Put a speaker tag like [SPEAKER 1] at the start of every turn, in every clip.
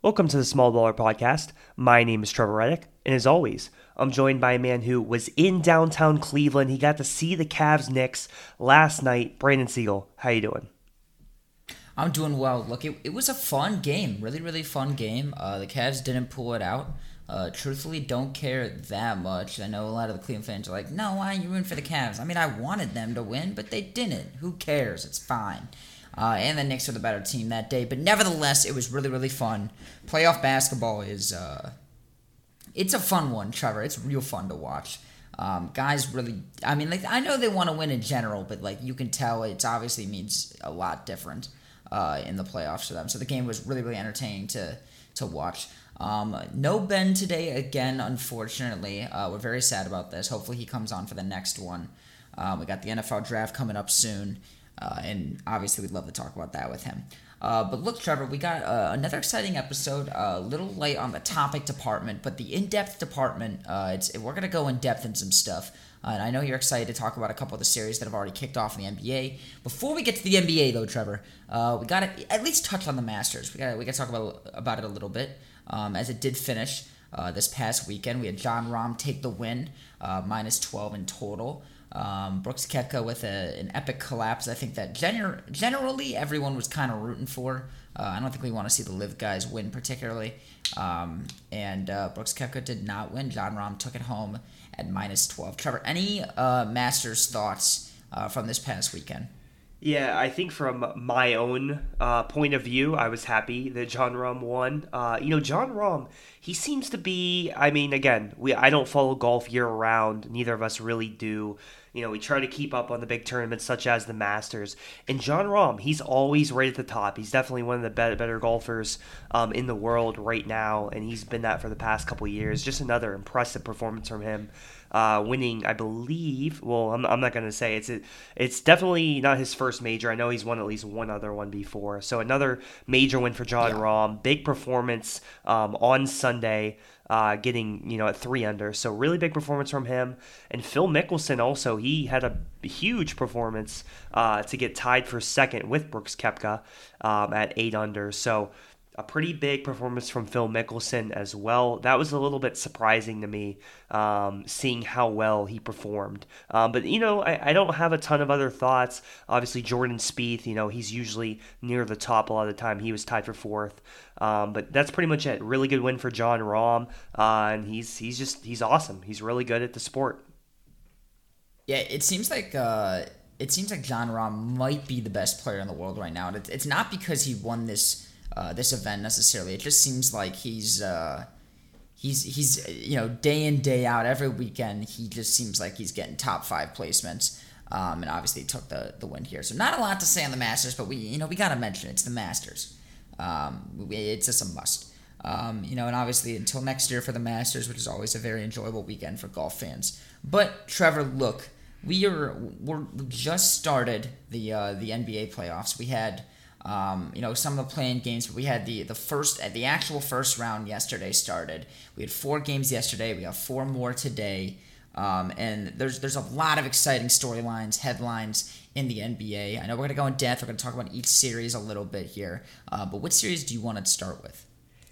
[SPEAKER 1] Welcome to the Small Baller Podcast. My name is Trevor Reddick, and as always, I'm joined by a man who was in downtown Cleveland. He got to see the Cavs Knicks last night. Brandon Siegel, how you doing?
[SPEAKER 2] I'm doing well. Look, it, it was a fun game, really, really fun game. Uh, the Cavs didn't pull it out. Uh, truthfully, don't care that much. I know a lot of the Cleveland fans are like, "No, why are you rooting for the Cavs?" I mean, I wanted them to win, but they didn't. Who cares? It's fine. Uh, and the Knicks are the better team that day. But nevertheless, it was really, really fun. Playoff basketball is uh, it's a fun one, Trevor. It's real fun to watch. Um, guys really, I mean, like I know they want to win in general, but like you can tell, it's obviously means a lot different uh, in the playoffs for them. So the game was really, really entertaining to to watch. Um, no Ben today again, unfortunately. Uh, we're very sad about this. Hopefully he comes on for the next one. Um, we got the NFL draft coming up soon. Uh, and obviously, we'd love to talk about that with him. Uh, but look, Trevor, we got uh, another exciting episode. Uh, a little late on the topic department, but the in-depth department. Uh, it's we're gonna go in depth in some stuff. Uh, and I know you're excited to talk about a couple of the series that have already kicked off in the NBA. Before we get to the NBA, though, Trevor, we got to at least touch on the Masters. We got we got to talk about about it a little bit, um, as it did finish this past weekend. We had Jon Rahm take the win, minus 12 in total. Um, Brooks Koepka with a, an epic collapse. I think that gener- generally everyone was kind of rooting for. Uh, I don't think we want to see the live guys win particularly. Um, and uh, Brooks Koepka did not win. Jon Rahm took it home at minus 12. Trevor, any uh, Masters thoughts uh, from this past weekend?
[SPEAKER 1] Yeah, I think from my own uh, point of view, I was happy that Jon Rahm won. Uh, you know, Jon Rahm, he seems to be. I mean, again, we I don't follow golf year round. Neither of us really do. You know, we try to keep up on the big tournaments such as the Masters. And Jon Rahm, he's always right at the top. He's definitely one of the better, better golfers um, in the world right now, and he's been that for the past couple years. Just another impressive performance from him uh, winning, I believe. Well, I'm, I'm not going to say it's it, it's definitely not his first major. I know he's won at least one other one before. So another major win for Jon yeah. Rahm. Big performance um, on Sunday. Uh, getting you know at three under, so really big performance from him. And Phil Mickelson also he had a huge performance uh, to get tied for second with Brooks Koepka um, at eight under. So a pretty big performance from Phil Mickelson as well. That was a little bit surprising to me, um, seeing how well he performed. Um, but you know, I, I, don't have a ton of other thoughts. Obviously, Jordan Spieth, you know, he's usually near the top a lot of the time. He was tied for fourth, um, but that's pretty much it. Really good win for Jon Rahm, uh, and he's he's just he's awesome. He's really good at the sport.
[SPEAKER 2] Yeah, it seems like. Uh it seems like Jon Rahm might be the best player in the world right now. It's not because he won this uh, this event necessarily. It just seems like he's uh, he's he's you know day in day out every weekend. He just seems like he's getting top five placements. Um, and obviously took the the win here. So not a lot to say on the Masters, but we you know we gotta mention it. it's the Masters. Um, it's just a must. Um, you know, and obviously until next year for the Masters, which is always a very enjoyable weekend for golf fans. But Trevor, look, we are we're we just started the uh, the NBA playoffs. We had um, you know, some of the playing games. But we had the the first the actual first round yesterday started. We had four games yesterday. We have four more today. Um, and there's there's a lot of exciting storylines, headlines in the NBA. I know we're gonna go in depth. We're gonna talk about each series a little bit here. Uh, but what series do you want to start with?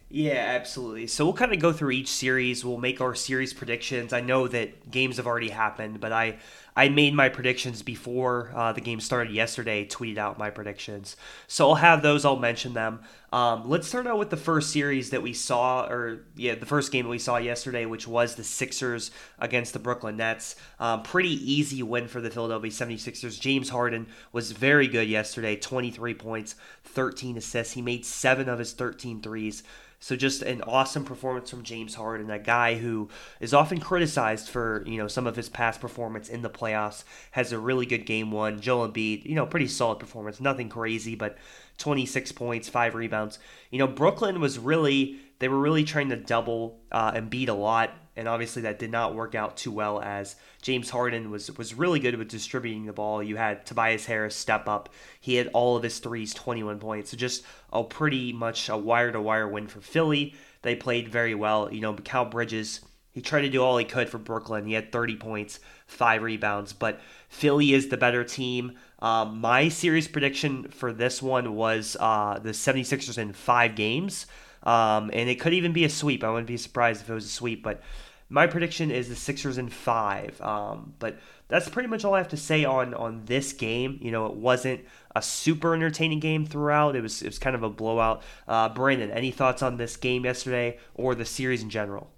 [SPEAKER 1] Yeah, absolutely. So we'll kind of go through each series. We'll make our series predictions. I know that games have already happened, but I I made my predictions before uh, the game started yesterday. Tweeted out my predictions, so I'll have those. I'll mention them. Um, let's start out with the first series that we saw, or yeah, the first game that we saw yesterday, which was the Sixers against the Brooklyn Nets. Um, pretty easy win for the Philadelphia 76ers. James Harden was very good yesterday 23 points, 13 assists. He made seven of his 13 threes. So just an awesome performance from James Harden, a guy who is often criticized for you know some of his past performance in the playoffs. Has a really good game one. Joel Embiid, you know, pretty solid performance, nothing crazy, but 26 points, five rebounds. You know, Brooklyn was really they were really trying to double uh, Embiid a lot and obviously that did not work out too well as James Harden was was really good with distributing the ball. You had Tobias Harris step up. He had all of his threes, 21 points. So just a pretty much a wire to wire win for Philly. They played very well. You know, Mikal Bridges, he tried to do all he could for Brooklyn. He had 30 points, five rebounds, but Philly is the better team. Um, my series prediction for this one was uh, the 76ers in five games. Um, and it could even be a sweep. I wouldn't be surprised if it was a sweep, but my prediction is the Sixers in five. Um, but that's pretty much all I have to say on on this game. You know, it wasn't a super entertaining game throughout. It was it was kind of a blowout. Uh, Brandon, any thoughts on this game yesterday or the series in general?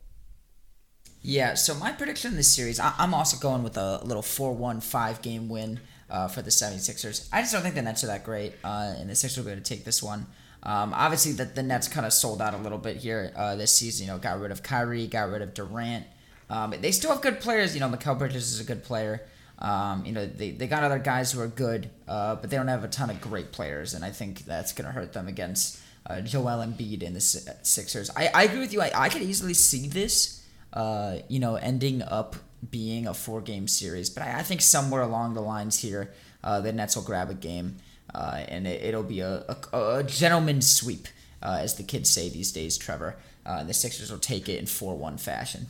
[SPEAKER 2] Yeah, so my prediction in this series, I- am also going with a little 4 1 5 game win uh, for the 76ers. I just don't think the Nets are that great, uh, and the Sixers are going to take this one. Um, obviously, the, the Nets kind of sold out a little bit here uh, this season. You know, got rid of Kyrie, got rid of Durant. Um, they still have good players. You know, Mikal Bridges is a good player. Um, you know, they, they got other guys who are good, uh, but they don't have a ton of great players, and I think that's going to hurt them against uh, Joel Embiid and the Sixers. I, I agree with you. I, I could easily see this, uh, you know, ending up being a four game series, but I, I think somewhere along the lines here, uh, the Nets will grab a game, uh, and it, will be a, a, a gentleman's sweep, uh, as the kids say these days, Trevor. and the Sixers will take it in 4 1 fashion.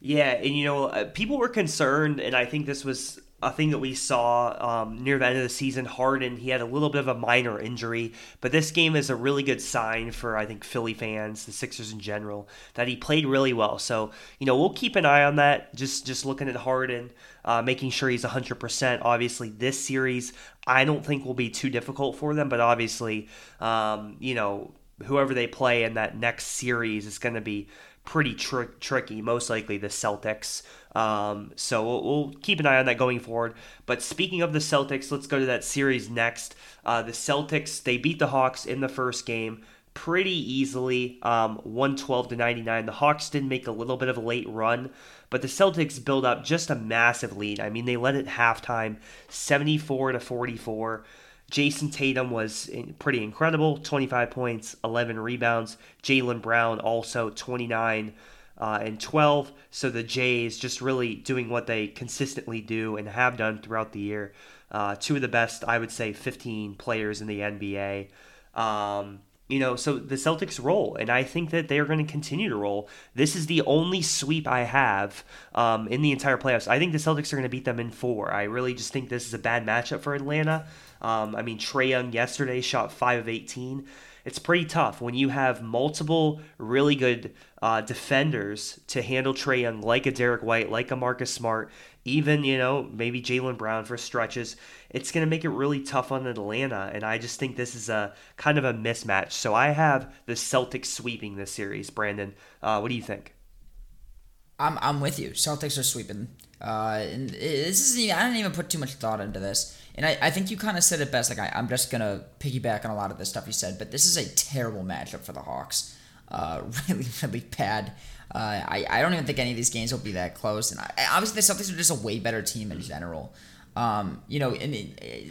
[SPEAKER 1] Yeah, and you know, uh, people were concerned, and I think this was a thing that we saw um, near the end of the season. Harden, he had a little bit of a minor injury, but this game is a really good sign for I think Philly fans, the Sixers in general, that he played really well. So you know, we'll keep an eye on that. Just just looking at Harden, uh, making sure he's 100%. Obviously, this series I don't think will be too difficult for them, but obviously, um, you know, whoever they play in that next series is going to be pretty tr- tricky. Most likely the Celtics. Um, so we'll, we'll, keep an eye on that going forward. But speaking of the Celtics, let's go to that series next. Uh, the Celtics they beat the Hawks in the first game pretty easily, um, 112 to 99. The Hawks didn't make a little bit of a late run, but the Celtics build up just a massive lead. I mean, they led at halftime, 74 to 44. Jayson Tatum was pretty incredible 25 points, 11 rebounds. Jaylen Brown also 29 uh, and 12. So the Jays just really doing what they consistently do and have done throughout the year. Uh, two of the best, I would say, 15 players in the NBA. Um, you know, so the Celtics roll, and I think that they are going to continue to roll. This is the only sweep I have um, in the entire playoffs. I think the Celtics are going to beat them in four. I really just think this is a bad matchup for Atlanta. Um, I mean, Trae Young yesterday shot 5 of 18. It's pretty tough when you have multiple really good uh, defenders to handle Trae Young, like a Derrick White, like a Marcus Smart, even, you know, maybe Jaylen Brown for stretches. It's going to make it really tough on Atlanta. And I just think this is a kind of a mismatch. So I have the Celtics sweeping this series. Brandon, uh, what do you think?
[SPEAKER 2] I'm, I'm with you. Celtics are sweeping. Uh, and this is I didn't even put too much thought into this. And I, I think you kind of said it best. Like, I, I'm just to piggyback on a lot of the stuff you said, but this is a terrible matchup for the Hawks. Uh, really, really bad. Uh, I, I don't even think any of these games will be that close. And I, obviously, the Celtics are just a way better team in general. Um, you know, and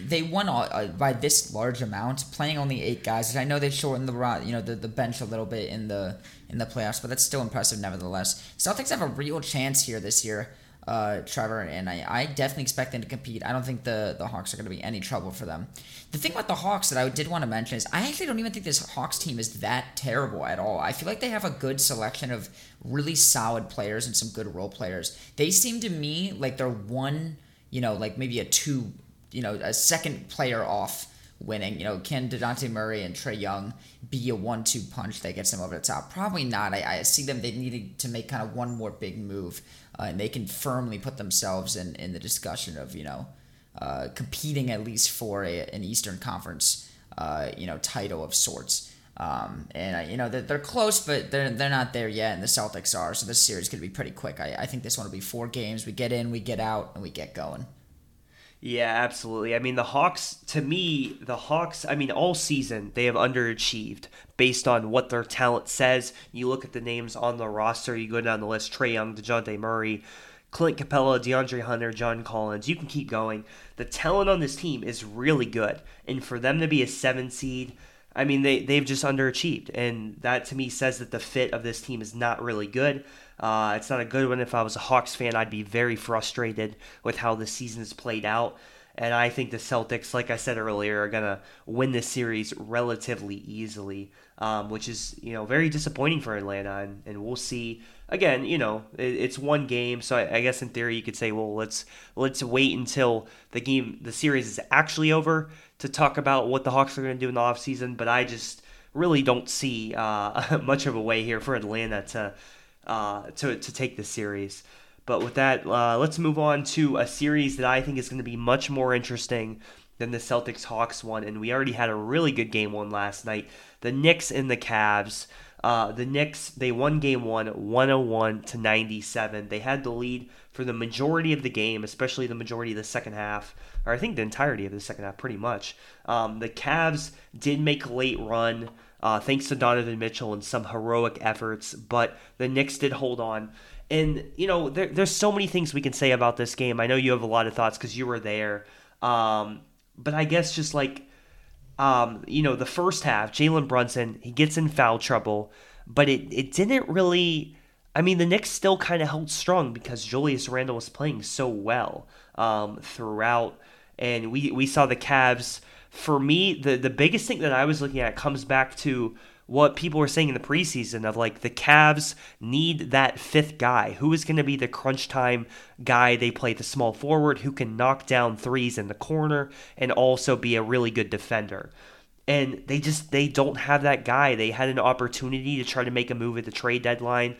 [SPEAKER 2] they won all, uh, by this large amount, playing only eight guys. I know they shortened the you know the, the bench a little bit in the in the playoffs, but that's still impressive nevertheless. Celtics have a real chance here this year uh, Trevor, and I, I definitely expect them to compete. I don't think the, the Hawks are going to be any trouble for them. The thing about the Hawks that I did want to mention is I actually don't even think this Hawks team is that terrible at all. I feel like they have a good selection of really solid players and some good role players. They seem to me like they're one, you know, like maybe a two, you know, a second player off winning. You know, can Dejounte Murray and Trae Young be a one-two punch that gets them over the top? Probably not. I, I see them. They needed to make kind of one more big move, uh, and they can firmly put themselves in in the discussion of you know uh, competing at least for a, an Eastern Conference uh, you know title of sorts. Um, and uh, you know they're, they're close, but they're they're not there yet, and the Celtics are. So this series could be pretty quick. I, I think this one will be four games. We get in, we get out, and we get going.
[SPEAKER 1] Yeah, absolutely. I mean, the Hawks, to me, the Hawks, I mean, all season they have underachieved based on what their talent says. You look at the names on the roster, you go down the list Trae Young, DeJounte Murray, Clint Capela, DeAndre Hunter, John Collins. You can keep going. The talent on this team is really good. And for them to be a seven seed, I mean, they, they've just underachieved. And that to me says that the fit of this team is not really good. Uh, it's not a good one. If I was a Hawks fan, I'd be very frustrated with how the season has played out. And I think the Celtics, like I said earlier, are going to win this series relatively easily, um, which is, you know, very disappointing for Atlanta. And, and we'll see. Again, you know, it, it's one game, so I, I, guess in theory you could say, well, let's let's wait until the game, the series is actually over to talk about what the Hawks are going to do in the offseason. But I just really don't see uh, much of a way here for Atlanta to uh, to to take the series. But with that, uh, let's move on to a series that I think is going to be much more interesting than the Celtics Hawks one, and we already had a really good game one last night. The Knicks and the Cavs. Uh, the Knicks they won game one 101 to 97. They had the lead for the majority of the game, especially the majority of the second half, or I think the entirety of the second half, pretty much. Um, the Cavs did make a late run. Uh, thanks to Donovan Mitchell and some heroic efforts, but the Knicks did hold on. And, you know, there, there's so many things we can say about this game. I know you have a lot of thoughts because you were there. Um, but I guess just like um, you know, the first half, Jalen Brunson, he gets in foul trouble, but it, it didn't really. I mean, the Knicks still kind of held strong because Julius Randle was playing so well um, throughout. And we, we saw the Cavs. For me, the, the biggest thing that I was looking at comes back to what people were saying in the preseason of like the Cavs need that fifth guy. Who is going to be the crunch time guy they play the small forward who can knock down threes in the corner and also be a really good defender. And they just they don't have that guy. They had an opportunity to try to make a move at the trade deadline.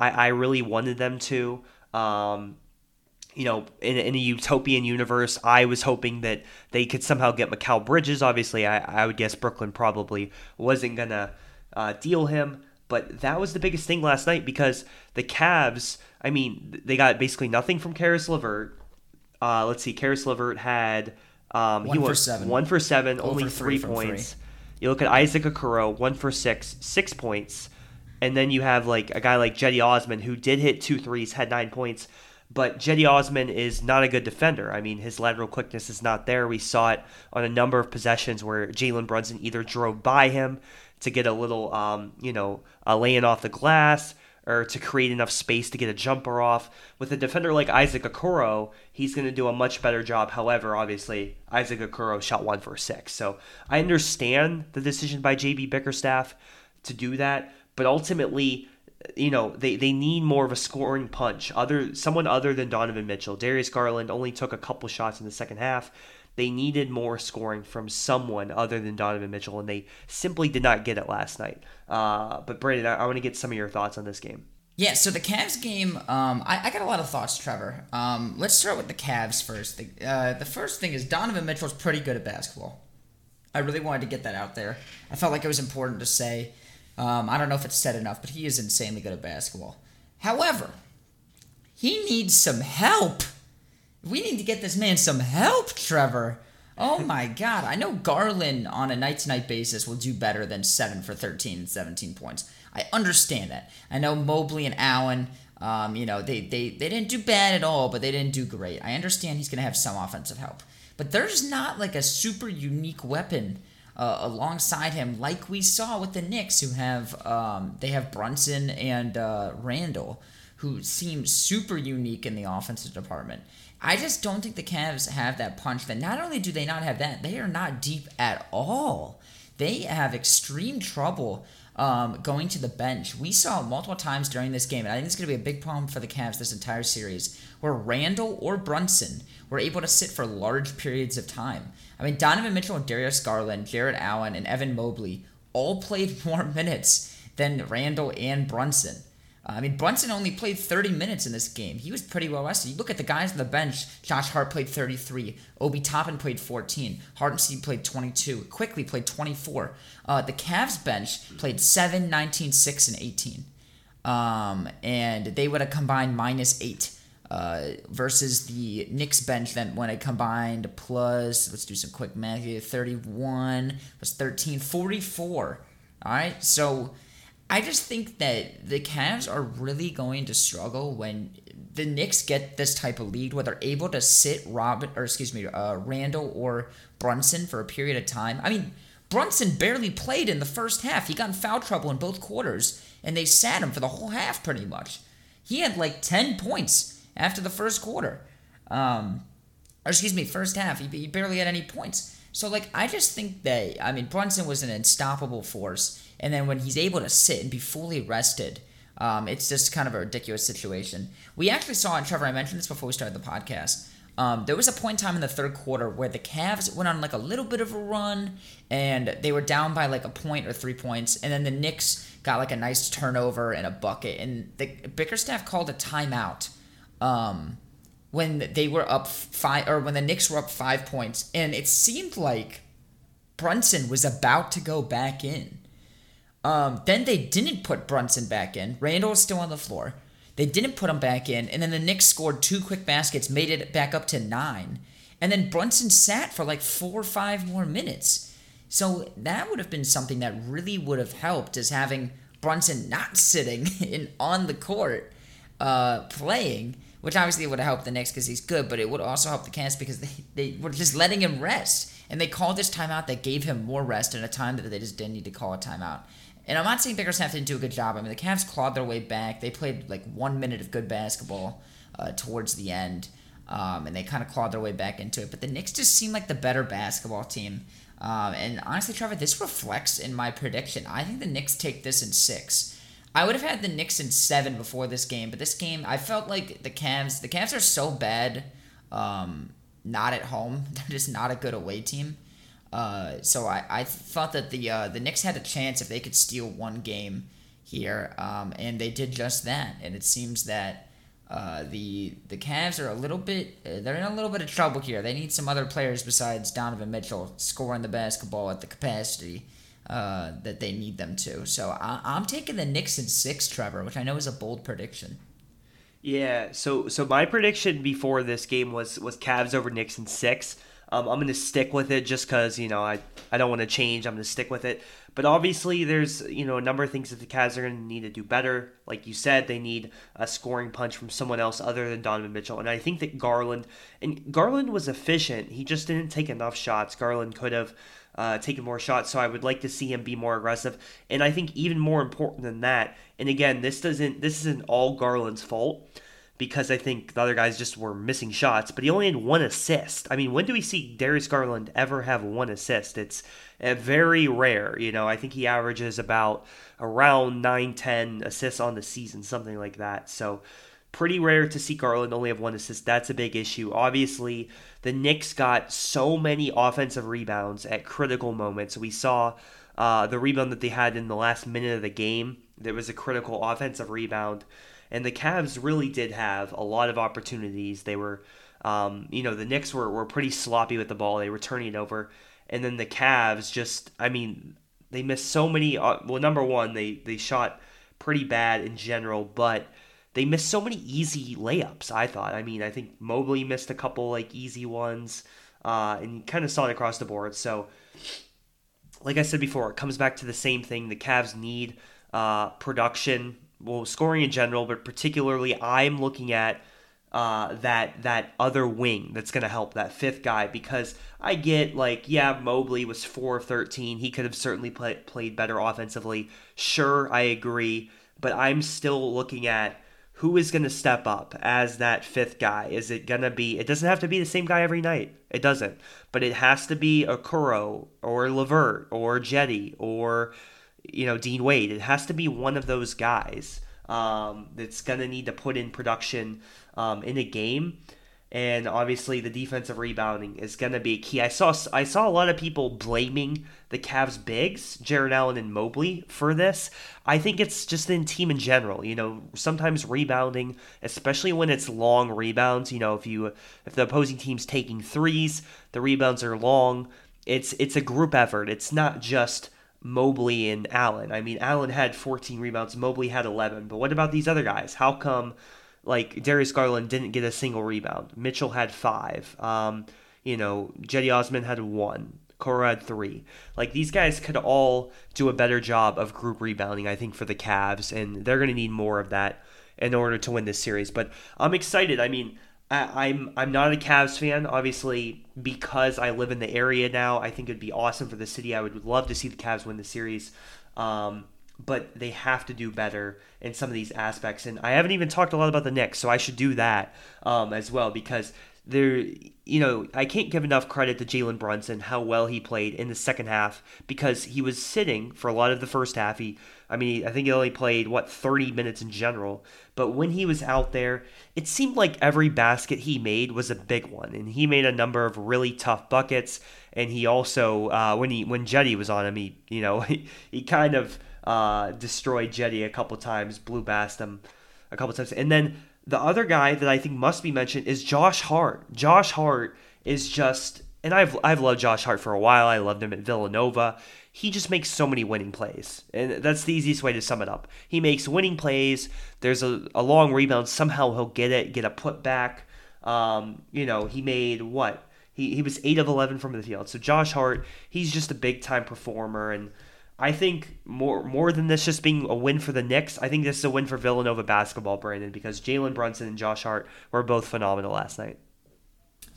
[SPEAKER 1] I, I really wanted them to. Um, you know, in, in a utopian universe, I was hoping that they could somehow get Mikal Bridges. Obviously, I, I would guess Brooklyn probably wasn't gonna uh, deal him. But that was the biggest thing last night because the Cavs, I mean, they got basically nothing from Caris LeVert. Uh, let's see, Caris LeVert had um,
[SPEAKER 2] one
[SPEAKER 1] he
[SPEAKER 2] for
[SPEAKER 1] was
[SPEAKER 2] seven.
[SPEAKER 1] one for seven,
[SPEAKER 2] Over
[SPEAKER 1] only
[SPEAKER 2] three
[SPEAKER 1] three, points.
[SPEAKER 2] three.
[SPEAKER 1] You look at Isaac Okoro, one for six, six points, and then you have like a guy like Cedi Osman who did hit two threes, had nine points. But Cedi Osman is not a good defender. I mean, his lateral quickness is not there. We saw it on a number of possessions where Jalen Brunson either drove by him to get a little, um, you know, uh, laying off the glass or to create enough space to get a jumper off. With a defender like Isaac Okoro, he's going to do a much better job. However, obviously, Isaac Okoro shot one for six. So I understand the decision by JB Bickerstaff to do that, but ultimately, you know, they, they need more of a scoring punch. Other someone other than Donovan Mitchell. Darius Garland only took a couple shots in the second half. They needed more scoring from someone other than Donovan Mitchell, and they simply did not get it last night. Uh, but Brandon, I, I want to get some of your thoughts on this game.
[SPEAKER 2] Yeah, so the Cavs game, um, I, I got a lot of thoughts, Trevor. Um, let's start with the Cavs first. The, uh, the first thing is Donovan Mitchell's pretty good at basketball. I really wanted to get that out there. I felt like it was important to say. Um, I don't know if it's said enough, but he is insanely good at basketball. However, he needs some help. We need to get this man some help, Trevor. Oh my God. I know Garland on a night to night basis will do better than 7 for 13 and 17 points. I understand that. I know Mobley and Allen, um, you know, they, they, they didn't do bad at all, but they didn't do great. I understand he's going to have some offensive help. But there's not like a super unique weapon uh, alongside him like we saw with the Knicks, who have um, they have Brunson and uh, Randle, who seem super unique in the offensive department. I just don't think the Cavs have that punch. That not only do they not have that, they are not deep at all. They have extreme trouble um, going to the bench. We saw multiple times during this game, and I think it's going to be a big problem for the Cavs this entire series, where Randle or Brunson were able to sit for large periods of time. I mean, Donovan Mitchell, and Darius Garland, Jarrett Allen, and Evan Mobley all played more minutes than Randle and Brunson. Uh, I mean, Brunson only played 30 minutes in this game. He was pretty well rested. You look at the guys on the bench. Josh Hart played 33. Obi Toppin played 14. Hartenstein played 22. Quickley played 24. Uh, the Cavs bench played 7, 19, 6, and 18. Um, and they would have combined minus 8. Uh, versus the Knicks bench then when I combined plus let's do some quick math here 31 plus 13 44 all right so I just think that the Cavs are really going to struggle when the Knicks get this type of lead, where they're able to sit Robin or excuse me, uh, Randle or Brunson for a period of time. I mean, Brunson barely played in the first half. He got in foul trouble in both quarters, and they sat him for the whole half pretty much. He had like ten points after the first quarter, um, or excuse me, first half. He, he barely had any points. So like, I just think that I mean Brunson was an unstoppable force and then when he's able to sit and be fully rested, um, it's just kind of a ridiculous situation. We actually saw, and Trevor, I mentioned this before we started the podcast. Um, there was a point in time in the third quarter where the Cavs went on like a little bit of a run and they were down by like a point or three points, and then the Knicks got like a nice turnover and a bucket, and the Bickerstaff called a timeout um, when they were up five or when the Knicks were up five points, and it seemed like Brunson was about to go back in. Um, then they didn't put Brunson back in. Randle was still on the floor. They didn't put him back in, and then the Knicks scored two quick baskets, made it back up to nine. And then Brunson sat for like four or five more minutes. So that would have been something that really would have helped is having Brunson not sitting in on the court uh, playing, which obviously would have helped the Knicks because he's good, but it would also help the Cavs because they, they were just letting him rest. And they called this timeout that gave him more rest in a time that they just didn't need to call a timeout. And I'm not saying Bickerstaff didn't do a good job. I mean, the Cavs clawed their way back. They played like one minute of good basketball uh, towards the end, um, and they kind of clawed their way back into it. But the Knicks just seemed like the better basketball team. Um, and honestly, Trevor, this reflects in my prediction. I think the Knicks take this in six. I would have had the Knicks in seven before this game, but this game, I felt like the Cavs. The Cavs are so bad, um, not at home. They're just not a good away team. Uh, so I, I thought that the uh, the Knicks had a chance if they could steal one game here, um, and they did just that. And it seems that uh, the the Cavs are a little bit uh, they're in a little bit of trouble here. They need some other players besides Donovan Mitchell scoring the basketball at the capacity uh, that they need them to. So I, I'm taking the Knicks in six, Trevor, which I know is a bold prediction.
[SPEAKER 1] Yeah, so so my prediction before this game was was Cavs over Knicks in six. Um, I'm going to stick with it just because, you know, I, I don't want to change. I'm going to stick with it. But obviously, there's, you know, a number of things that the Cavs are going to need to do better. Like you said, they need a scoring punch from someone else other than Donovan Mitchell. And I think that Garland, and Garland was efficient. He just didn't take enough shots. Garland could have uh, taken more shots. So I would like to see him be more aggressive. And I think even more important than that, and again, this doesn't, this isn't all Garland's fault because I think the other guys just were missing shots, but he only had one assist. I mean, when do we see Darius Garland ever have one assist? It's uh, very rare. You know, I think he averages about around 9, 10 assists on the season, something like that. So, pretty rare to see Garland only have one assist. That's a big issue. Obviously, the Knicks got so many offensive rebounds at critical moments. We saw uh, the rebound that they had in the last minute of the game. There was a critical offensive rebound and the Cavs really did have a lot of opportunities. They were, um, you know, the Knicks were, were pretty sloppy with the ball. They were turning it over, and then the Cavs just, I mean, they missed so many. Uh, well, number one, they they shot pretty bad in general, but they missed so many easy layups. I thought. I mean, I think Mobley missed a couple like easy ones, uh, and kind of saw it across the board. So, like I said before, it comes back to the same thing. The Cavs need uh, production well, scoring in general, but particularly I'm looking at uh, that that other wing that's going to help that fifth guy because I get like yeah Mobley was four of thirteen. He could have certainly play, played better offensively. Sure I agree but I'm still looking at who is going to step up as that fifth guy. Is it going to be it doesn't have to be the same guy every night. It doesn't but it has to be Okoro or Levert or Cedi or you know, Dean Wade. It has to be one of those guys um, that's going to need to put in production um, in a game. And obviously, the defensive rebounding is going to be key. I saw I saw a lot of people blaming the Cavs bigs, Jarrett Allen and Mobley, for this. I think it's just in team in general. You know, sometimes rebounding, especially when it's long rebounds. You know, if you if the opposing team's taking threes, the rebounds are long. It's it's a group effort. It's not just Mobley and Allen. I mean, Allen had 14 rebounds, Mobley had 11. But what about these other guys? How come, like, Darius Garland didn't get a single rebound? Mitchell had five. Um, you know, Cedi Osman had one. Cora had three. Like, these guys could all do a better job of group rebounding, I think, for the Cavs, and they're going to need more of that in order to win this series. But I'm excited. I mean, I, I'm I'm not a Cavs fan, obviously, because I live in the area now. I think it'd be awesome for the city. I would love to see the Cavs win the series, um, but they have to do better in some of these aspects. And I haven't even talked a lot about the Knicks, so I should do that um, as well because there, you know, I can't give enough credit to Jalen Brunson how well he played in the second half because he was sitting for a lot of the first half. He I mean, I think he only played what 30 minutes in general, but when he was out there, it seemed like every basket he made was a big one, and he made a number of really tough buckets. And he also, uh, when he when Cedi was on him, he you know he, he kind of uh, destroyed Cedi a couple times, blew bassed him a couple times, and then the other guy that I think must be mentioned is Josh Hart. Josh Hart is just, and I've I've loved Josh Hart for a while. I loved him at Villanova he just makes so many winning plays. And that's the easiest way to sum it up. He makes winning plays. There's a, a long rebound. Somehow he'll get it, get a putback. Um, you know, he made what? He, he was 8 of 11 from the field. So Josh Hart, he's just a big time performer. And I think more more than this just being a win for the Knicks, I think this is a win for Villanova basketball, Brandon, because Jalen Brunson and Josh Hart were both phenomenal last night.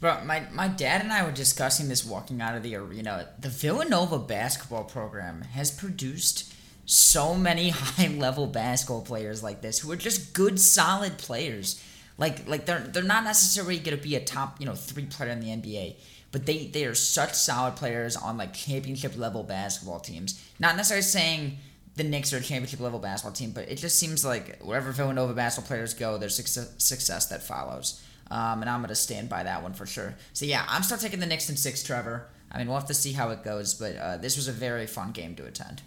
[SPEAKER 2] Bro, my, my dad and I were discussing this walking out of the arena. The Villanova basketball program has produced so many high level basketball players like this who are just good, solid players. Like like they're they're not necessarily gonna be a top, you know, three player in the NBA. But they, they are such solid players on like championship level basketball teams. Not necessarily saying the Knicks are a championship level basketball team, but it just seems like wherever Villanova basketball players go, there's success, success that follows. Um, and I'm going to stand by that one for sure. So, yeah, I'm still taking the Knicks in six, Trevor. I mean, we'll have to see how it goes, but uh, this was a very fun game to attend.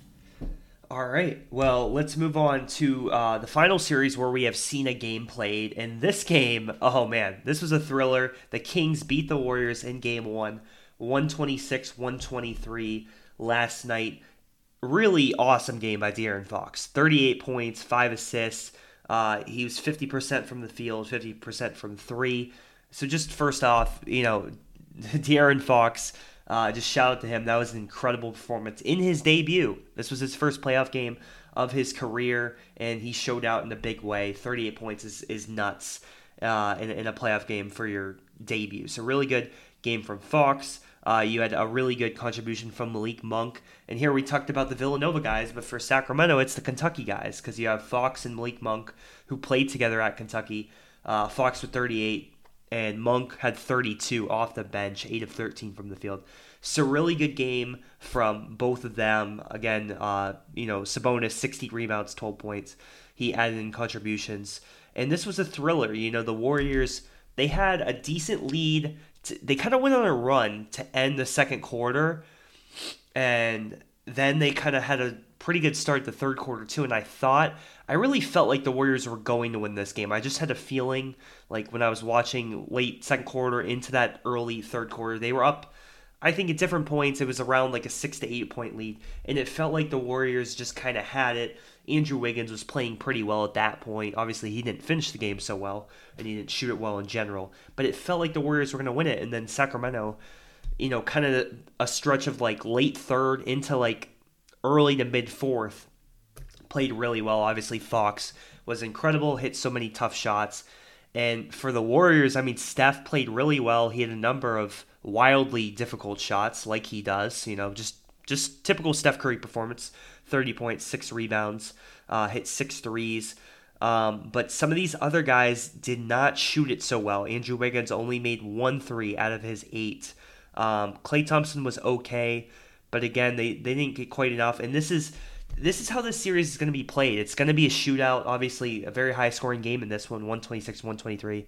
[SPEAKER 1] All right. Well, let's move on to uh, the final series where we have seen a game played. And this game, oh man, this was a thriller. The Kings beat the Warriors in game one, 126 123 last night. Really awesome game by De'Aaron Fox. 38 points, 5 assists. Uh, he was 50% from the field, 50% from three. So just first off, you know, De'Aaron Fox, uh, just shout out to him. That was an incredible performance in his debut. This was his first playoff game of his career, and he showed out in a big way. 38 points is, is nuts uh, in, in a playoff game for your debut. So really good game from Fox. Uh, you had a really good contribution from Malik Monk. And here we talked about the Villanova guys, but for Sacramento, it's the Kentucky guys because you have Fox and Malik Monk who played together at Kentucky. Uh, Fox with 38, and Monk had 32 off the bench, 8 of 13 from the field. So, really good game from both of them. Again, uh, you know, Sabonis, 60 rebounds, 12 points. He added in contributions. And this was a thriller. You know, the Warriors, they had a decent lead they kind of went on a run to end the second quarter, and then they kind of had a pretty good start the third quarter too. And I thought I really felt like the Warriors were going to win this game. I just had a feeling like when I was watching late second quarter into that early third quarter, they were up. I think at different points it was around like a six to eight point lead, and it felt like the Warriors just kind of had it. Andrew Wiggins was playing pretty well at that point. Obviously, he didn't finish the game so well, and he didn't shoot it well in general. But it felt like the Warriors were going to win it, and then Sacramento, you know, kind of a stretch of like late third into like early to mid fourth, played really well. Obviously, Fox was incredible, hit so many tough shots. And for the Warriors, I mean, Steph played really well. He had a number of wildly difficult shots, like he does. You know, just just typical Steph Curry performance. 30 points, six rebounds, uh, hit six threes. Um, but some of these other guys did not shoot it so well. Andrew Wiggins only made one three out of his eight. Um, Klay Thompson was okay, but again, they, they didn't get quite enough. And this is this is how this series is going to be played. It's going to be a shootout, obviously, a very high scoring game in this one, 126 123.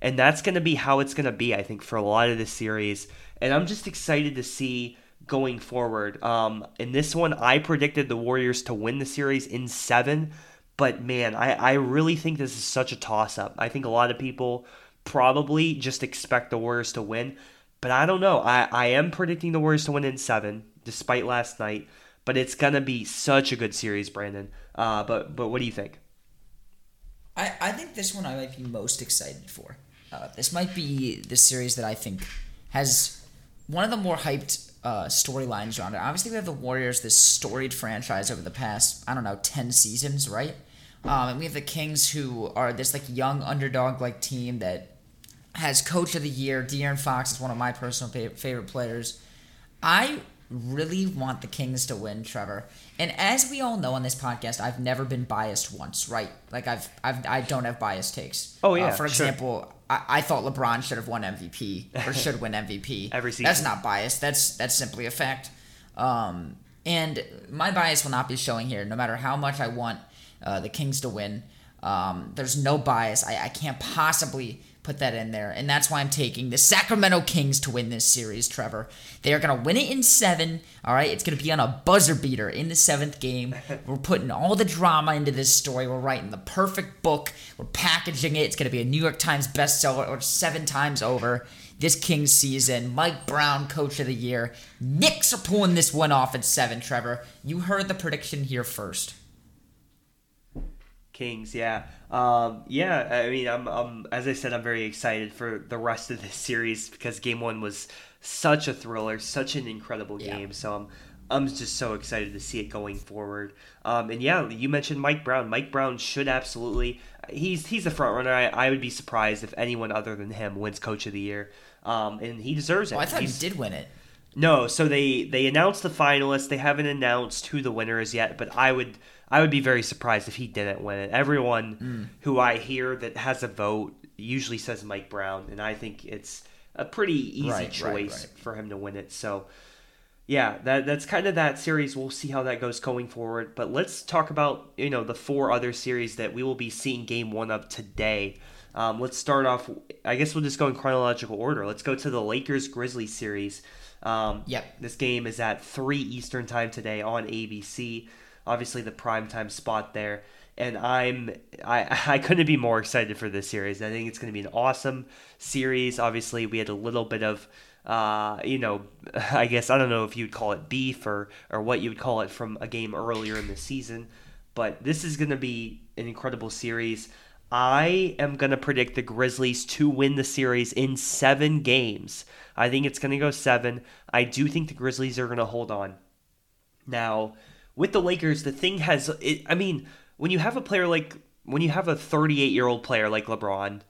[SPEAKER 1] And that's going to be how it's going to be, I think, for a lot of this series. And I'm just excited to see going forward. Um, in this one, I predicted the Warriors to win the series in seven. But man, I, I really think this is such a toss up. I think a lot of people probably just expect the Warriors to win. But I don't know. I, I am predicting the Warriors to win in seven, despite last night but it's gonna be such a good series, Brandon. Uh, but but what do you think?
[SPEAKER 2] I, I think this one I might be most excited for. Uh, this might be the series that I think has one of the more hyped uh, storylines around it. Obviously, we have the Warriors, this storied franchise over the past I don't know ten seasons, right? Um, and we have the Kings, who are this like young underdog like team that has Coach of the Year. De'Aaron Fox is one of my personal favorite players. I really want the Kings to win, Trevor. And as we all know on this podcast, I've never been biased once, right? Like I've, I've I don't have biased takes.
[SPEAKER 1] Oh yeah. Uh,
[SPEAKER 2] for example,
[SPEAKER 1] sure.
[SPEAKER 2] I, I thought LeBron should have won MVP or should win MVP
[SPEAKER 1] every season.
[SPEAKER 2] That's not biased. That's that's simply a fact. Um, And my bias will not be showing here, no matter how much I want uh, the Kings to win. Um, there's no bias. I, I can't possibly put that in there. And that's why I'm taking the Sacramento Kings to win this series, Trevor. They are going to win it in seven. All right. It's going to be on a buzzer beater in the seventh game. We're putting all the drama into this story. We're writing the perfect book. We're packaging it. It's going to be a New York Times bestseller or seven times over this Kings season. Mike Brown, coach of the year. Knicks are pulling this one off at seven, Trevor. You heard the prediction here first.
[SPEAKER 1] Kings, yeah, um, yeah. I mean, I'm, I'm, as I said, I'm very excited for the rest of this series because Game One was such a thriller, such an incredible game. Yeah. So I'm, I'm just so excited to see it going forward. Um, and yeah, you mentioned Mike Brown. Mike Brown should absolutely. He's he's a front runner. I, I would be surprised if anyone other than him wins Coach of the Year. Um, and he deserves it.
[SPEAKER 2] Oh, I thought
[SPEAKER 1] he's,
[SPEAKER 2] he did win it.
[SPEAKER 1] No, so they they announced the finalists. They haven't announced who the winner is yet, but I would I would be very surprised if he didn't win it. Everyone mm. who I hear that has a vote usually says Mike Brown, and I think it's a pretty easy right, choice right, right. for him to win it. So, yeah, that that's kind of that series. We'll see how that goes going forward. But let's talk about you know the four other series that we will be seeing Game One of today. Um, let's start off. I guess we'll just go in chronological order. Let's go to the Lakers Grizzlies series. Um,
[SPEAKER 2] yep.
[SPEAKER 1] This game is at three Eastern time today on ABC obviously the prime time spot there. And I'm I I couldn't be more excited for this series. I think it's going to be an awesome series. Obviously, we had a little bit of uh, you know, I guess I don't know if you'd call it beef or or what you would call it from a game earlier in the season, but this is going to be an incredible series. I am going to predict the Grizzlies to win the series in seven games. I think it's going to go seven. I do think the Grizzlies are going to hold on. Now, with the Lakers, the thing has, it, I mean, when you have a player like, when you have a 38 year old player like LeBron,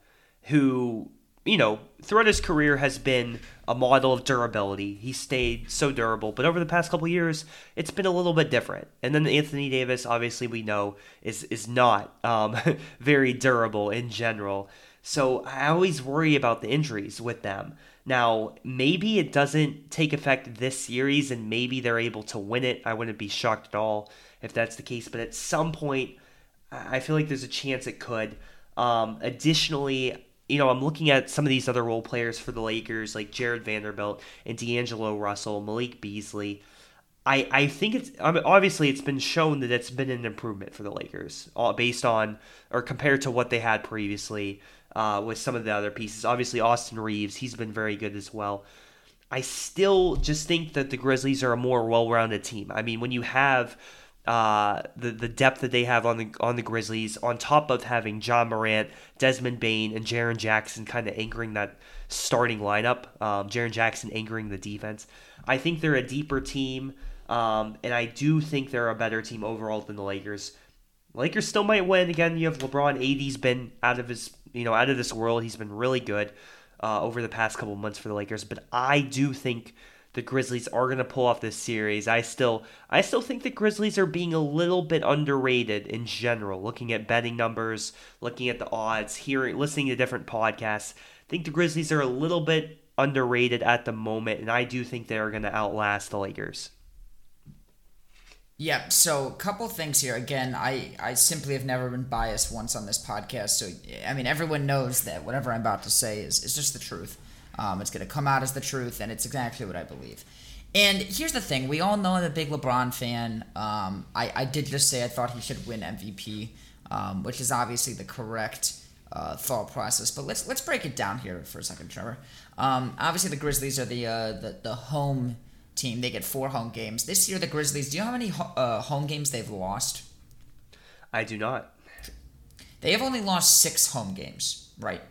[SPEAKER 1] who, you know, throughout his career has been a model of durability. He stayed so durable, but over the past couple years, it's been a little bit different. And then Anthony Davis, obviously, we know is is not um, very durable in general. So I always worry about the injuries with them. Now, maybe it doesn't take effect this series and maybe they're able to win it. I wouldn't be shocked at all if that's the case, but at some point, I feel like there's a chance it could. Um, additionally, you know, I'm looking at some of these other role players for the Lakers, like Jarred Vanderbilt and D'Angelo Russell, Malik Beasley. I, I think it's obviously it's been shown that it's been an improvement for the Lakers, based on or compared to what they had previously uh, with some of the other pieces. Obviously, Austin Reaves, he's been very good as well. I still just think that the Grizzlies are a more well-rounded team. I mean, when you have uh, the the depth that they have on the on the Grizzlies, on top of having John Morant, Desmond Bane, and Jaren Jackson kind of anchoring that starting lineup, um, Jaren Jackson anchoring the defense. I think they're a deeper team, um, and I do think they're a better team overall than the Lakers. Lakers still might win. Again, you have LeBron. AD's been out of his you know, out of this world. He's been really good uh, over the past couple months for the Lakers, but I do think the Grizzlies are going to pull off this series. I still I still think the Grizzlies are being a little bit underrated in general. Looking at betting numbers, looking at the odds, hearing listening to different podcasts, I think the Grizzlies are a little bit underrated at the moment and I do think they are going to outlast the Lakers.
[SPEAKER 2] Yeah, so a couple things here. Again, I, I simply have never been biased once on this podcast. So, I mean, everyone knows that whatever I'm about to say is, is just the truth. Um, it's going to come out as the truth, and it's exactly what I believe. And here's the thing we all know I'm a big LeBron fan. Um, I, I did just say I thought he should win MVP, um, which is obviously the correct uh, thought process. But let's let's break it down here for a second, Trevor. Um, obviously, the Grizzlies are the, uh, the, the home team. They get four home games. This year, the Grizzlies, do you know how many uh, home games they've lost?
[SPEAKER 1] I do not.
[SPEAKER 2] They have only lost six home games, right?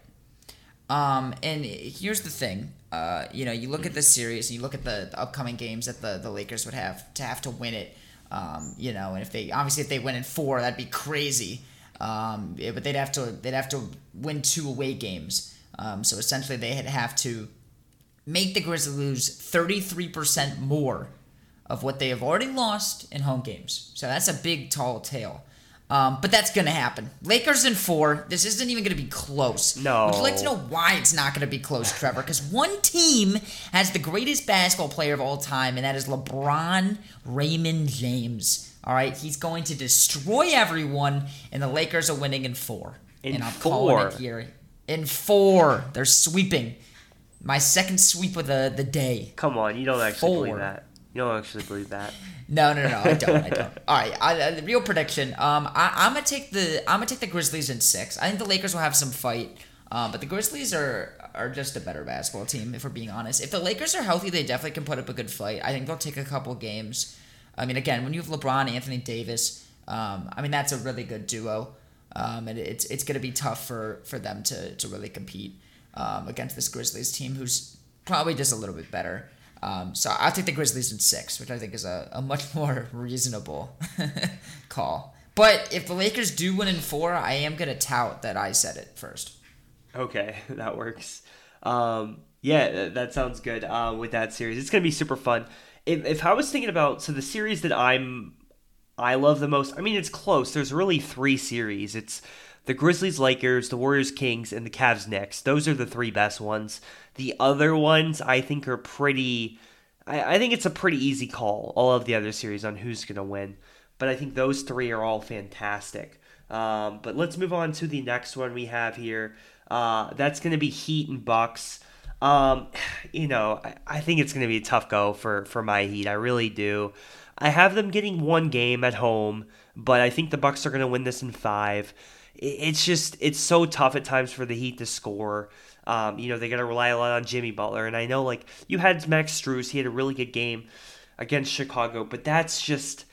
[SPEAKER 2] Um, and here's the thing. Uh, you know, you look at this series, you look at the, the, upcoming games that the, the Lakers would have to have to win it. Um, you know, and if they obviously if they win in four, that'd be crazy. Um, yeah, but they'd have to they'd have to win two away games. Um, so essentially, they'd have to make the Grizzlies lose 33% more of what they have already lost in home games. So that's a big, tall tale. Um, but that's going to happen. Lakers in four. This isn't even going to be close.
[SPEAKER 1] No.
[SPEAKER 2] Would you like to know why it's not going to be close, Trevor? Because one team has the greatest basketball player of all time, and that is LeBron Raymond James. All right, he's going to destroy everyone, and the Lakers are winning in four.
[SPEAKER 1] In
[SPEAKER 2] and I'm
[SPEAKER 1] four?
[SPEAKER 2] calling it here. In four, they're sweeping. My second sweep of the the day.
[SPEAKER 1] Come on, you don't actually
[SPEAKER 2] Four.
[SPEAKER 1] believe that. You don't actually believe that.
[SPEAKER 2] No, no, no, I don't. I don't. All right, I, I, the real prediction. Um, I, I'm gonna take the I'm gonna take the Grizzlies in six. I think the Lakers will have some fight, um, but the Grizzlies are are just a better basketball team. If we're being honest, if the Lakers are healthy, they definitely can put up a good fight. I think they'll take a couple games. I mean, again, when you have LeBron, Anthony Davis, um, I mean that's a really good duo, um, and it's it's gonna be tough for for them to to really compete um, against this Grizzlies team, who's probably just a little bit better. Um, so I'll take the Grizzlies in six, which I think is a, a much more reasonable call. But if the Lakers do win in four, I am going to tout that I said it first.
[SPEAKER 1] Okay, that works. Um, yeah, th- that sounds good. Uh, with that series, it's gonna be super fun. If, if I was thinking about so the series that I'm I love the most, I mean it's close. There's really three series. It's the Grizzlies, Lakers, the Warriors, Kings, and the Cavs Knicks. Those are the three best ones. The other ones I think are pretty. I, I think it's a pretty easy call. All of the other series on who's gonna win, but I think those three are all fantastic. Um, but let's move on to the next one we have here. Uh, that's going to be Heat and Bucks. Um, you know, I, I think it's going to be a tough go for for my Heat. I really do. I have them getting one game at home, but I think the Bucks are going to win this in five. It, it's just it's so tough at times for the Heat to score. Um, you know, they got to rely a lot on Jimmy Butler, and I know like you had Max Strus, he had a really good game against Chicago, but that's just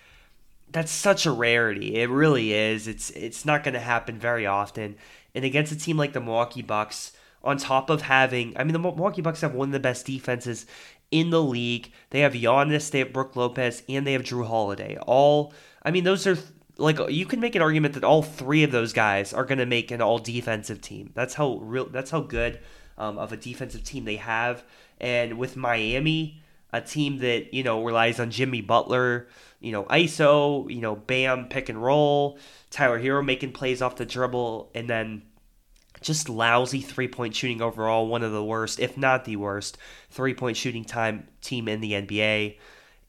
[SPEAKER 1] that's such a rarity. It really is. It's it's not going to happen very often. And against a team like the Milwaukee Bucks, on top of having, I mean, the Milwaukee Bucks have one of the best defenses in the league. They have Giannis, they have Brook Lopez, and they have Jrue Holiday. All, I mean, those are like you can make an argument that all three of those guys are going to make an all defensive team. That's how real. That's how good um, of a defensive team they have. And with Miami, a team that you know relies on Jimmy Butler, you know ISO, you know Bam pick and roll, Tyler Herro making plays off the dribble, and then just lousy three point shooting overall. One of the worst, if not the worst, three point shooting time team in the NBA.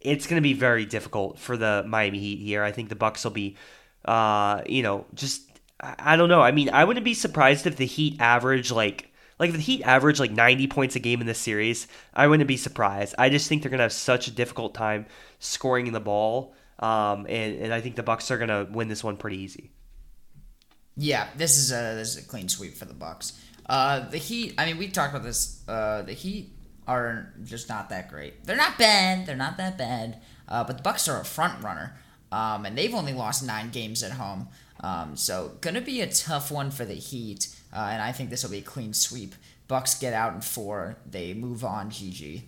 [SPEAKER 1] It's going to be very difficult for the Miami Heat here. I think the Bucks will be, uh, you know, just I don't know. I mean, I wouldn't be surprised if the Heat average like like if the Heat average like 90 points a game in this series. I wouldn't be surprised. I just think they're gonna have such a difficult time scoring the ball, um, and and I think the Bucks are gonna win this one pretty easy.
[SPEAKER 2] Yeah, this is a this is a clean sweep for the Bucks. Uh, the Heat. I mean, we talked about this. Uh, the Heat are just not that great. They're not bad. They're not that bad. Uh, but the Bucks are a front runner, um, and they've only lost nine games at home. Um, so gonna be a tough one for the Heat, uh, and I think this will be a clean sweep. Bucks get out in four. They move on. GG.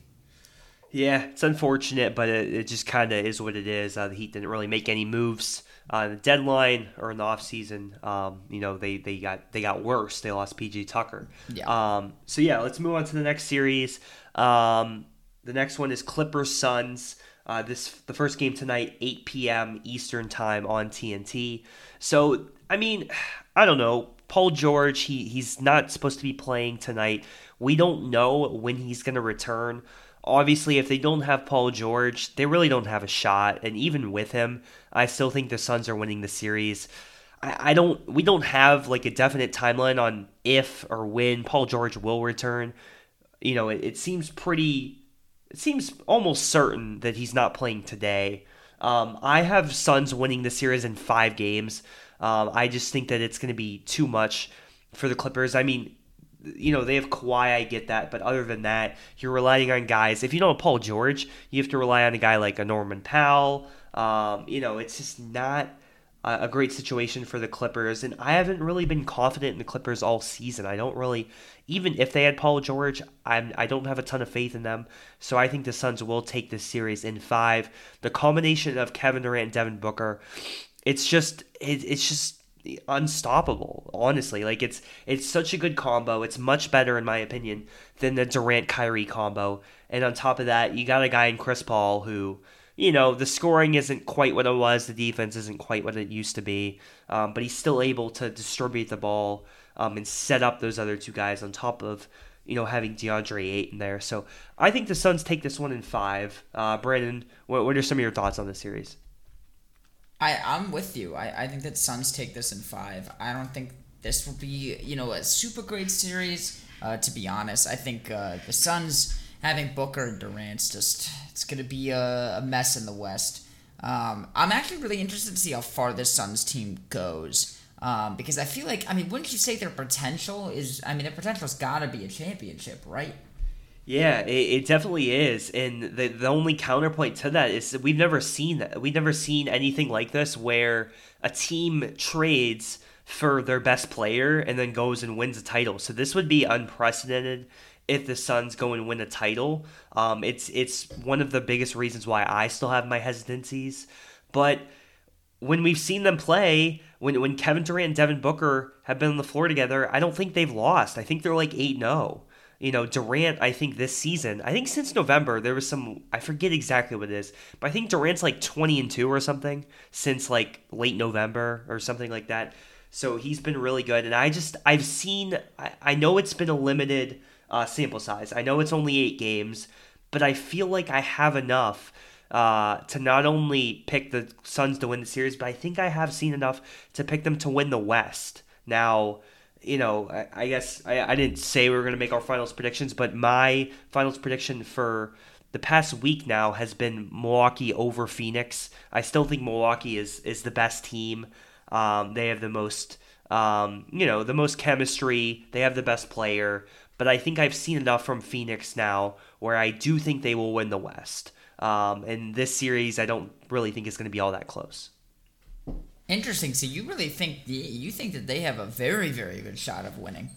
[SPEAKER 1] Yeah, it's unfortunate, but it, it just kind of is what it is. Uh, the Heat didn't really make any moves on the deadline or in the offseason. Um, you know, they, they got they got worse. They lost PJ Tucker.
[SPEAKER 2] Yeah.
[SPEAKER 1] Um, so yeah, let's move on to the next series. Um, the next one is Clippers Suns. Uh, this the first game tonight, 8 p.m. Eastern time on TNT. So I mean, I don't know. Paul George, he he's not supposed to be playing tonight. We don't know when he's going to return. Obviously, if they don't have Paul George, they really don't have a shot. And even with him, I still think the Suns are winning the series. I, I don't. We don't have like a definite timeline on if or when Paul George will return. You know, it, it seems pretty. It seems almost certain that he's not playing today. Um, I have Suns winning the series in five games. Um, I just think that it's going to be too much for the Clippers. I mean, you know, they have Kawhi, I get that, but other than that, you're relying on guys. If you don't have Paul George, you have to rely on a guy like a Norman Powell. Um, you know, it's just not a a great situation for the Clippers, and I haven't really been confident in the Clippers all season. I don't really, even if they had Paul George, I'm I don't have a ton of faith in them. So I think the Suns will take this series in five. The combination of Kevin Durant and Devin Booker, it's just it, it's just unstoppable honestly like it's it's such a good combo it's much better in my opinion than the Durant Kyrie combo and on top of that you got a guy in Chris Paul who you know, the scoring isn't quite what it was, the defense isn't quite what it used to be, um, but he's still able to distribute the ball um, and set up those other two guys on top of, you know, having DeAndre Ayton there. So I think the Suns take this one in five. Uh, Brandon, what, what are some of your thoughts on this series?
[SPEAKER 2] I, I'm with you. I, I think that Suns take this in five. I don't think this will be, you know, a super great series. Uh, to be honest, I think uh, the Suns having Booker and Durant's just it's gonna be a, a mess in the West. Um, I'm actually really interested to see how far this Suns team goes. Um, because I feel like I mean, wouldn't you say their potential is? I mean, their potential's got to be a championship, right?
[SPEAKER 1] Yeah, it, it, definitely is, and the the only counterpoint to that is that we've never seen that. We've never seen anything like this where a team trades for their best player and then goes and wins a title. So this would be unprecedented if the Suns go and win a title. Um, it's it's one of the biggest reasons why I still have my hesitancies. But when we've seen them play, when when Kevin Durant and Devin Booker have been on the floor together, I don't think they've lost. I think they're like 8-0. You know, Durant, I think this season, I think since November, there was some I forget exactly what it is, but I think Durant's like 20 and 2 or something since like late November or something like that. So he's been really good. And I just, I've seen, I, I know it's been a limited uh, sample size. I know it's only eight games, but I feel like I have enough uh, to not only pick the Suns to win the series, but I think I have seen enough to pick them to win the West. Now, you know, I, I guess I, I didn't say we were going to make our finals predictions, but my finals prediction for the past week now has been Milwaukee over Phoenix. I still think Milwaukee is is the best team. Um, they have the most, um, you know, the most chemistry. They have the best player. But I think I've seen enough from Phoenix now where I do think they will win the West. Um, and this series, I don't really think is going to be all that close.
[SPEAKER 2] Interesting. So you really think the, you think that they have a very very good shot of winning?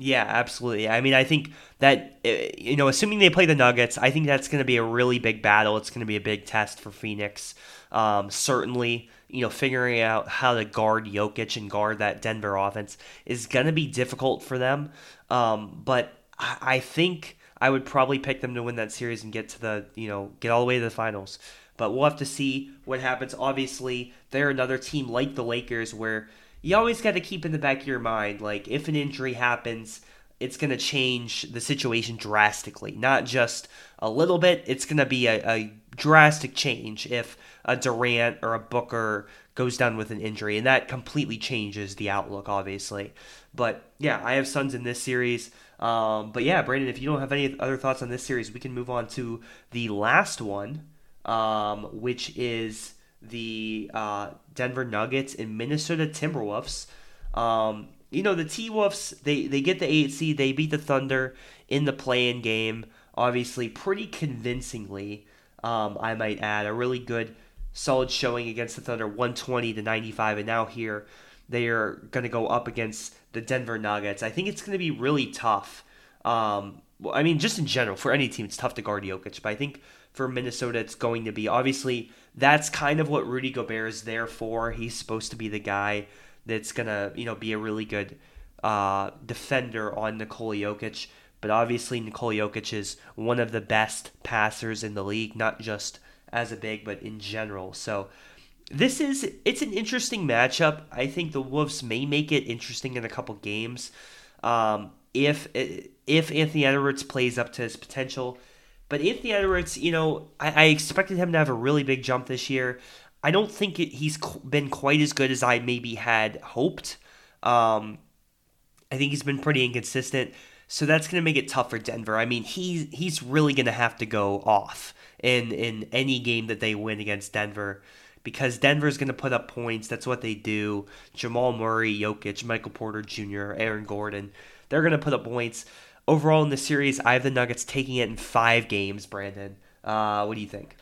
[SPEAKER 1] Yeah, absolutely. I mean, I think that eh, you know, assuming they play the Nuggets, I think that's going to be a really big battle. It's going to be a big test for Phoenix. Um, certainly, you know, figuring out how to guard Jokic and guard that Denver offense is going to be difficult for them. Um, but I think I would probably pick them to win that series and get to the, you know, get all the way to the finals. But we'll have to see what happens. Obviously, they're another team like the Lakers where you always got to keep in the back of your mind, like, if an injury happens, it's going to change the situation drastically. Not just a little bit, it's going to be a, a drastic change if a Durant or a Booker goes down with an injury, and that completely changes the outlook, obviously. But yeah, I have Suns in this series. Um, but yeah, Brandon, if you don't have any other thoughts on this series, we can move on to the last one, um, which is the uh, Denver Nuggets and Minnesota Timberwolves. Um, you know, the T Wolves, they, they get the 8 seed, they beat the Thunder in the play in game, obviously, pretty convincingly, um, I might add. A really good, solid showing against the Thunder, 120 to 95, and now here they are going to go up against the Denver Nuggets. I think it's going to be really tough. Um, well, I mean, just in general, for any team, it's tough to guard Jokic, but I think for Minnesota, it's going to be. Obviously, that's kind of what Rudy Gobert is there for. He's supposed to be the guy that's gonna you know be a really good uh, defender on Nikola Jokic. But obviously, Nikola Jokic is one of the best passers in the league, not just as a big, but in general. So this is it's an interesting matchup. I think the Wolves may make it interesting in a couple games. Um, if if Anthony Edwards plays up to his potential. But Anthony Edwards, you know, I, I expected him to have a really big jump this year. I don't think it, he's been quite as good as I maybe had hoped. Um, I think he's been pretty inconsistent, so that's going to make it tough for Denver. I mean, he's he's really going to have to go off in in any game that they win against Denver because Denver's going to put up points. That's what they do. Jamal Murray, Jokic, Michael Porter Jr., Aaron Gordon, they're going to put up points. Overall in the series, I have the Nuggets taking it in five games. Brandon, uh, what do you think?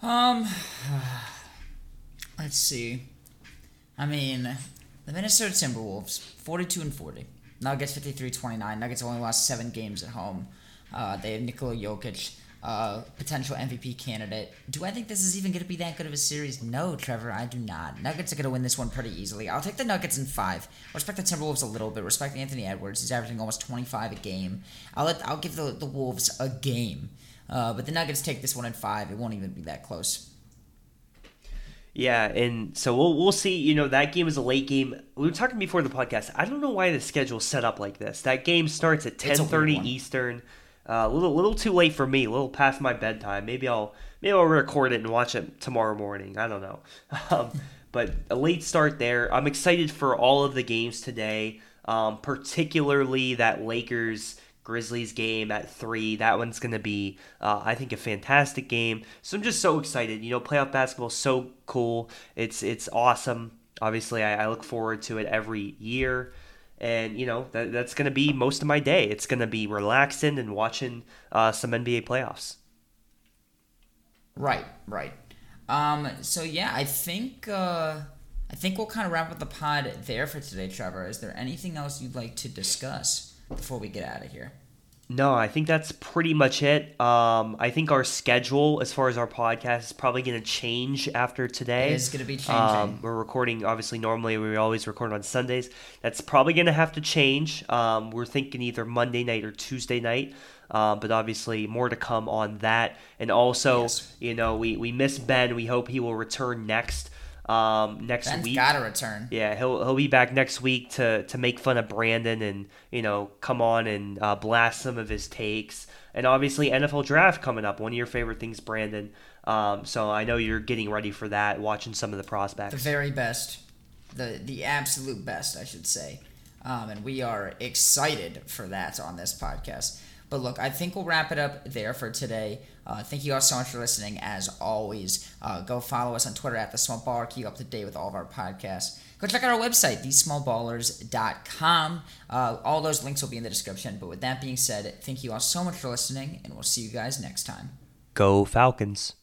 [SPEAKER 2] Um, let's see. I mean, the Minnesota Timberwolves, 42 and 40. Nuggets 53-29. Nuggets only lost seven games at home. Uh, they have Nikola Jokic, uh, potential MVP candidate. Do I think this is even going to be that good of a series? No, Trevor, I do not. Nuggets are going to win this one pretty easily. I'll take the Nuggets in five. Respect the Timberwolves a little bit. Respect Anthony Edwards. He's averaging almost 25 a game. I'll let, I'll give the, the Wolves a game. Uh, but the Nuggets take this one in five. It won't even be that close.
[SPEAKER 1] Yeah, and so we'll we'll see. You know, that game is a late game. We were talking before the podcast. I don't know why the schedule's set up like this. That game starts at ten thirty Eastern. Uh, a little little too late for me. A little past my bedtime. Maybe I'll maybe I'll record it and watch it tomorrow morning. I don't know. Um, but a late start there. I'm excited for all of the games today. Um, particularly that Lakers Grizzlies game at three. That one's going to be, uh, I think, a fantastic game. So I'm just so excited. You know, playoff basketball so cool. It's it's awesome. Obviously, I, I look forward to it every year. And you know that, that's going to be most of my day. It's going to be relaxing and watching uh, some NBA playoffs.
[SPEAKER 2] Right, right. Um, so yeah, I think uh, I think we'll kind of wrap up the pod there for today, Trevor. Is there anything else you'd like to discuss before we get out of here?
[SPEAKER 1] No, I think that's pretty much it. Um, I think our schedule, as far as our podcast, is probably going to change after today.
[SPEAKER 2] It is going to be changing.
[SPEAKER 1] Um, we're recording, obviously, normally we always record on Sundays. That's probably going to have to change. Um, we're thinking either Monday night or Tuesday night. Um, but obviously, more to come on that. And also, yes. you know, we, we miss Ben. We hope he will return next um, next
[SPEAKER 2] Ben's
[SPEAKER 1] week.
[SPEAKER 2] Got to return.
[SPEAKER 1] Yeah, he'll he'll be back next week to to make fun of Brandon and you know come on and uh, blast some of his takes. And obviously NFL draft coming up. One of your favorite things, Brandon. Um, so I know you're getting ready for that, watching some of the prospects.
[SPEAKER 2] The very best, the the absolute best, I should say. Um, and we are excited for that on this podcast. But look, I think we'll wrap it up there for today. Uh, thank you all so much for listening. As always, uh, go follow us on Twitter at The Small Baller. Keep up to date with all of our podcasts. Go check out our website, thesmallballers.com. Uh, all those links will be in the description. But with that being said, thank you all so much for listening, and we'll see you guys next time.
[SPEAKER 1] Go Falcons.